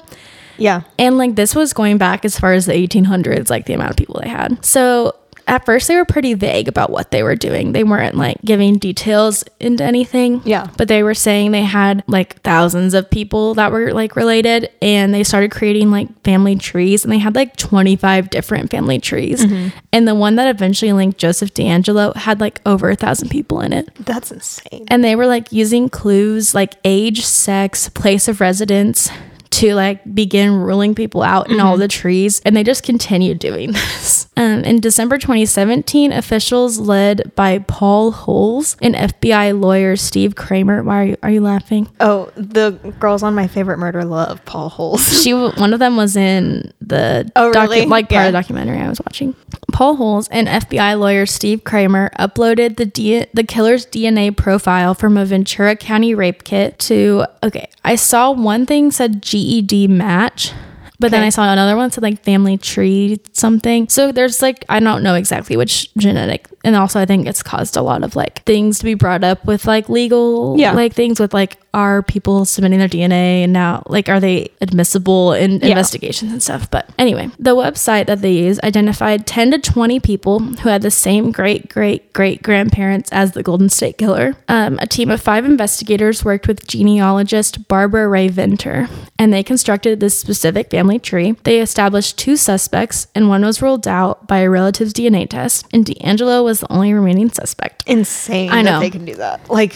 Yeah. And like this was going back as far as the 1800s, like the amount of people they had. So at first they were pretty vague about what they were doing. They weren't like giving details into anything. Yeah. But they were saying they had like thousands of people that were like related and they started creating like family trees and they had like 25 different family trees. Mm-hmm. And the one that eventually linked Joseph DeAngelo had like over a thousand people in it. That's insane. And they were like using clues like age, sex, place of residence to like begin ruling people out in all mm-hmm. the trees. And they just continued doing this. Um, in December 2017, officials led by Paul Holes and FBI lawyer Steve Kramer. Why are you, are you laughing? Oh, the girls on my favorite murder love Paul Holes. she one of them was in the Oh, really? like part Yeah. of the documentary I was watching. Paul Holes and FBI lawyer Steve Kramer uploaded the D- the killer's DNA profile from a Ventura County rape kit to okay. I saw one thing said GEDmatch. But then I saw another one said like family tree something. So there's like I don't know exactly which genetic, and also I think it's caused a lot of like things to be brought up with like legal Yeah. like things with like are people submitting their DNA and now like are they admissible in Yeah. investigations and stuff. But anyway, the website that they use identified 10 to 20 people who had the same great great great grandparents as the Golden State Killer. Um, a team of five investigators worked with genealogist Barbara Rae-Venter, and they constructed this specific family tree. They established two suspects, and one was ruled out by a relative's DNA test, and DeAngelo was the only remaining suspect. Insane I know. that they can do that. Like,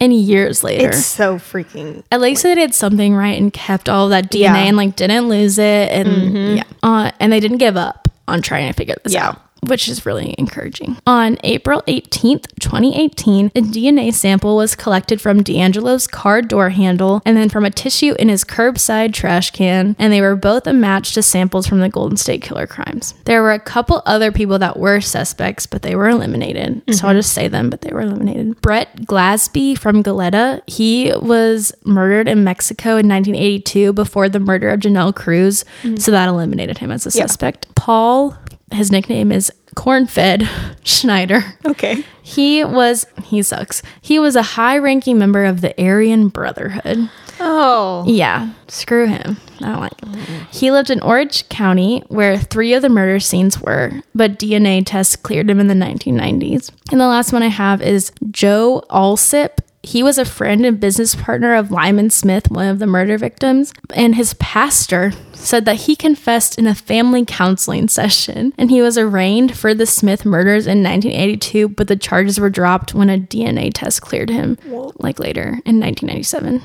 And years later, it's so freaking. at least they did something right and kept all that DNA Yeah. and like didn't lose it and yeah, uh, and they didn't give up on trying to figure this Yeah. out. Which is really encouraging. On April 18th, 2018, a DNA sample was collected from DeAngelo's car door handle and then from a tissue in his curbside trash can, and they were both a match to samples from the Golden State Killer crimes. There were a couple other people that were suspects, but they were eliminated. So I'll mm-hmm. just say them, but they were eliminated. Brett Glasby from Goleta, he was murdered in Mexico in 1982 before the murder of Janelle Cruz. Mm-hmm. So that eliminated him as a Yeah. suspect. Paul, his nickname is Cornfed Schneider. Okay. He was, he sucks. He was a high ranking member of the Aryan Brotherhood. Oh. Yeah, screw him. I don't like him. He lived in Orange County, where three of the murder scenes were, but DNA tests cleared him in the 1990s. And the last one I have is Joe Alsip. He was a friend and business partner of Lyman Smith, one of the murder victims, and his pastor said that he confessed in a family counseling session and he was arraigned for the Smith murders in 1982, but the charges were dropped when a DNA test cleared him, like later in 1997.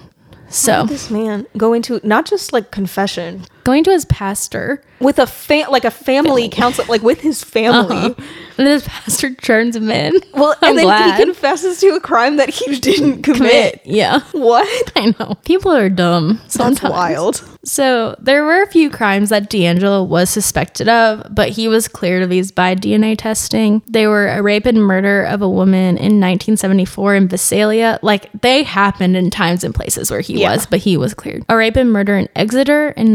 So, This man go into not just like confession going to his pastor, with a fa- like a family council, like with his family. Uh-huh. and his pastor turns him in. Well, I'm and then glad. he confesses to a crime that he didn't commit. Yeah, What? I know. People are dumb. That's wild. So there were a few crimes that DeAngelo was suspected of, but he was cleared of these by DNA testing. They were a rape and murder of a woman in 1974 in Visalia. Like they happened in times and places where he Yeah. was, but he was cleared. A rape and murder in Exeter in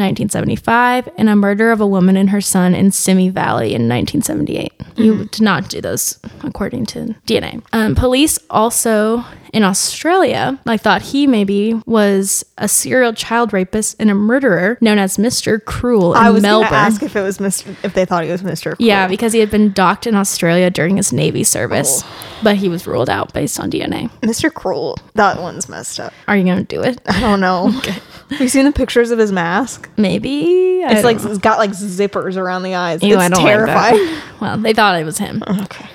1975, and a murder of a woman and her son in Simi Valley in 1978. You did not do those according to DNA. Um, police also in Australia, I thought he maybe was a serial child rapist and a murderer known as Mr. Cruel in Melbourne. I was Melbourne. gonna ask if it was Mr. if they thought he was Mr. yeah, because he had been docked in Australia during his Navy service, Oh. but he was ruled out based on DNA. Mr. Cruel. That one's messed up. Are you going to do it? I don't know. Have you seen the pictures of his mask? Maybe. I It's like know. it's got like zippers around the eyes. Ew, it's I don't like terrifying. well, they thought it was him. okay.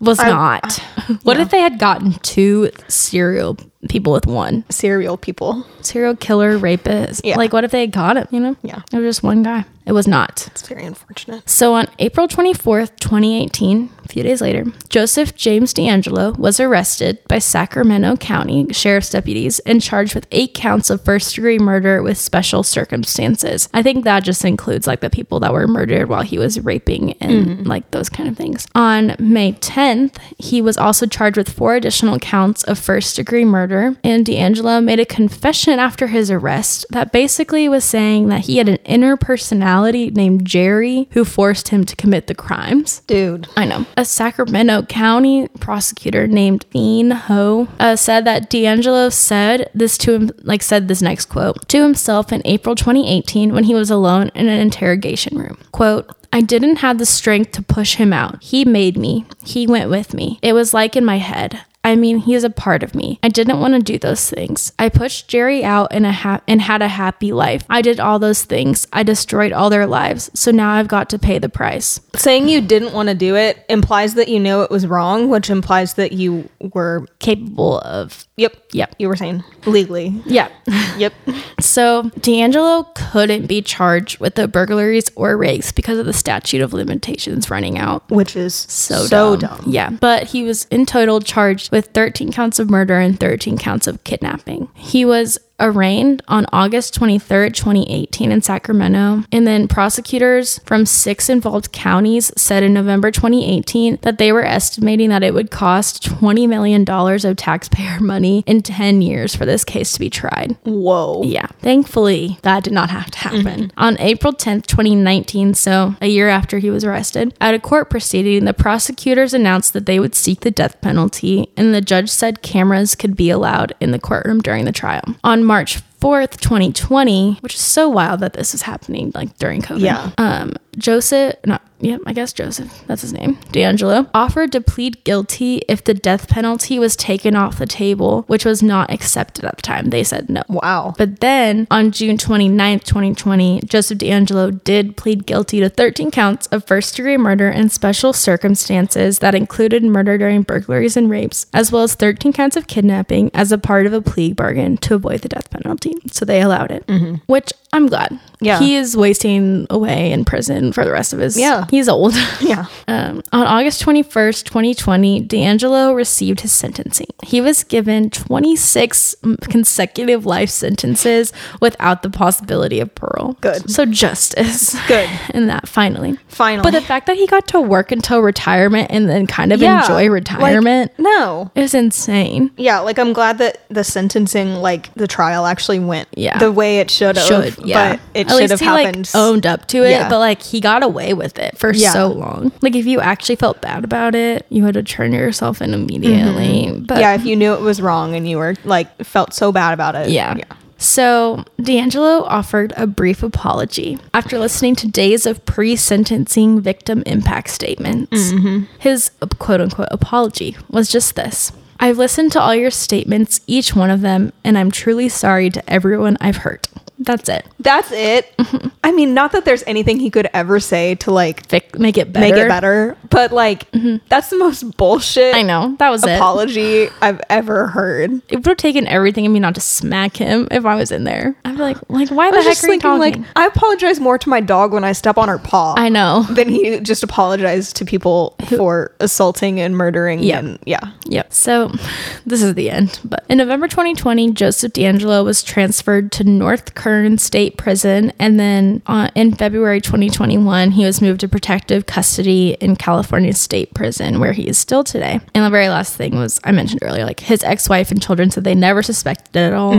Was I- not. what if they had gotten two serial people with one Serial people. serial killer rapist? Yeah. Like, what if they had got him? You know? Yeah. It was just one guy. It was not. It's very unfortunate. So on April 24th, 2018, a few days later, Joseph James DeAngelo was arrested by Sacramento County Sheriff's deputies and charged with eight counts of first degree murder with special circumstances. I think that just includes like the people that were murdered while he was raping and mm-hmm. like those kind of things. On May 10th, he was also charged with four additional counts of first degree murder. And DeAngelo made a confession after his arrest that basically was saying that he had an inner personality named Jerry who forced him to commit the crimes. Dude. I know. A Sacramento County prosecutor named Thien Ho uh, said that DeAngelo said this to him, like said this next quote to himself in April 2018 when he was alone in an interrogation room. Quote. I didn't have the strength to push him out. He made me. He went with me. It was like in my head. I mean, he is a part of me. I didn't want to do those things. I pushed Jerry out and a ha- and had a happy life. I did all those things. I destroyed all their lives. So now I've got to pay the price. Saying you didn't want to do it implies that you know it was wrong, which implies that you were capable of yep. Yep. You were saying legally. yeah Yep. so DeAngelo couldn't be charged with the burglaries or rapes because of the statute of limitations running out Which is so, so dumb. dumb. Yeah. But he was in total charged with 13 counts of murder and 13 counts of kidnapping. He was arraigned on August 23, 2018 in Sacramento. And then prosecutors from six involved counties said in November 2018 that they were estimating that it would cost $20 million of taxpayer money in 10 years for this case to be tried. Whoa. Yeah. Thankfully, that did not have to happen. Mm-hmm. On April 10, 2019, so a year after he was arrested, at a court proceeding, the prosecutors announced that they would seek the death penalty, and the judge said cameras could be allowed in the courtroom during the trial. On March 4th, 2020, which is so wild that this is happening like during COVID. Yeah. Um, Joseph, no, yeah, I guess Joseph, that's his name, DeAngelo, offered to plead guilty if the death penalty was taken off the table, which was not accepted at the time. They said no. Wow. But then on June 29th, 2020, Joseph DeAngelo did plead guilty to 13 counts of first degree murder and special circumstances that included murder during burglaries and rapes, as well as 13 counts of kidnapping as a part of a plea bargain to avoid the death penalty. So they allowed it, mm-hmm. which I'm glad. Yeah. He is wasting away in prison for the rest of his. Yeah. he's old. Yeah. Um, on August 21st, 2020, DeAngelo received his sentencing. He was given 26 consecutive life sentences without the possibility of parole. Good. So justice. Good. And that finally. Finally. But the fact that he got to work until retirement and then kind of Yeah, enjoy like, retirement no. is insane. Yeah, like I'm glad that the sentencing, like the trial, actually went Yeah. the way it should have. Should yeah. but it At should least have he happened. like owned up to it, Yeah. but like he got away with it for Yeah. so long. Like if you actually felt bad about it, you had to turn yourself in immediately. Mm-hmm. But yeah, if you knew it was wrong and you were like felt so bad about it. Yeah. So, DeAngelo offered a brief apology after listening to days of pre sentencing victim impact statements. Mm-hmm. His quote unquote apology was just this I've listened to all your statements, each one of them, and I'm truly sorry to everyone I've hurt. That's it. That's it. Mm-hmm. I mean, not that there's anything he could ever say to like Fic- make it better. make it better, but like that's the most bullshit I know. That was it. apology I've ever heard. It would have taken everything in me not to smack him if I was in there. I'd be like, like, why the heck are you thinking, talking? like, I apologize more to my dog when I step on her paw. I know. than he just apologized to people for assaulting and murdering. Yeah. and yeah. Yep. So this is the end. But in November 2020, Joseph DeAngelo was transferred to North Kern State Prison. And then uh, in February 2021, he was moved to protective custody in California State Prison, where he is still today. And the very last thing was I mentioned earlier, like his ex wife and children said they never suspected it at all.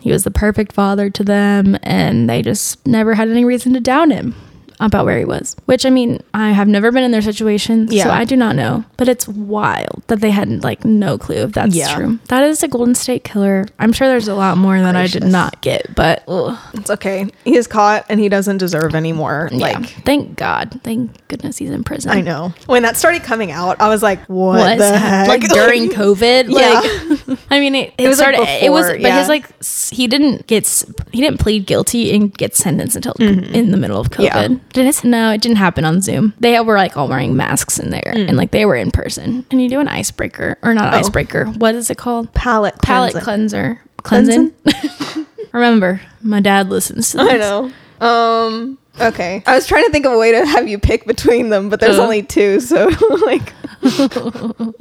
He was the perfect father to them, and they just never had any reason to doubt him about where he was. Which I mean, I have never been in their situation, so I do not know. But it's wild that they had like no clue if that's Yeah. true. That is a Golden State Killer. I'm sure there's a lot more that I did not get, but ugh, It's okay. He is caught and he doesn't deserve any more. like Like, thank God, thank goodness he's in prison. I know. When that started coming out, I was like, what, What? the heck? Like during COVID, Yeah. like I mean, it, it, was, like, started. it was, but yeah. his like he didn't get he didn't plead guilty and get sentenced until in the middle of COVID. Mm-hmm. Yeah. Did it? No, it didn't happen on Zoom. They were like all wearing masks in there, Mm. and like they were in person. And you do an icebreaker or not Oh. icebreaker? What is it called? Palette Palate cleanser. cleanser. Cleansing. Remember, my dad listens to this. I know. Um. Okay. I was trying to think of a way to have you pick between them, but there's Uh. only two, so like.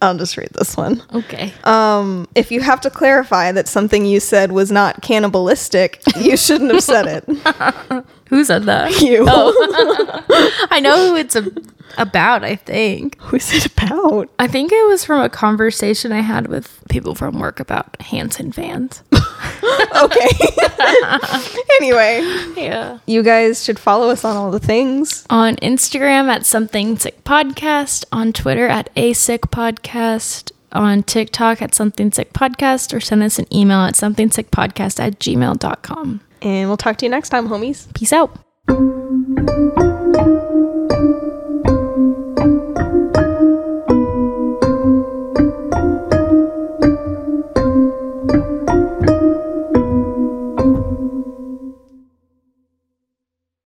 I'll just read this one. Okay. Um, if you have to clarify that something you said was not cannibalistic, you shouldn't have said it. Who said that? You. Oh. I know who it's a, about. I think. Who's it about? I think it was from a conversation I had with people from work about Hanson fans. Okay. anyway, Yeah. you guys should follow us on all the things. On Instagram at Something Sick Podcast, on Twitter at A Sick Podcast, on TikTok at Something Sick Podcast, or send us an email at something sick podcast at gmail.com. And we'll talk to you next time, homies. Peace out.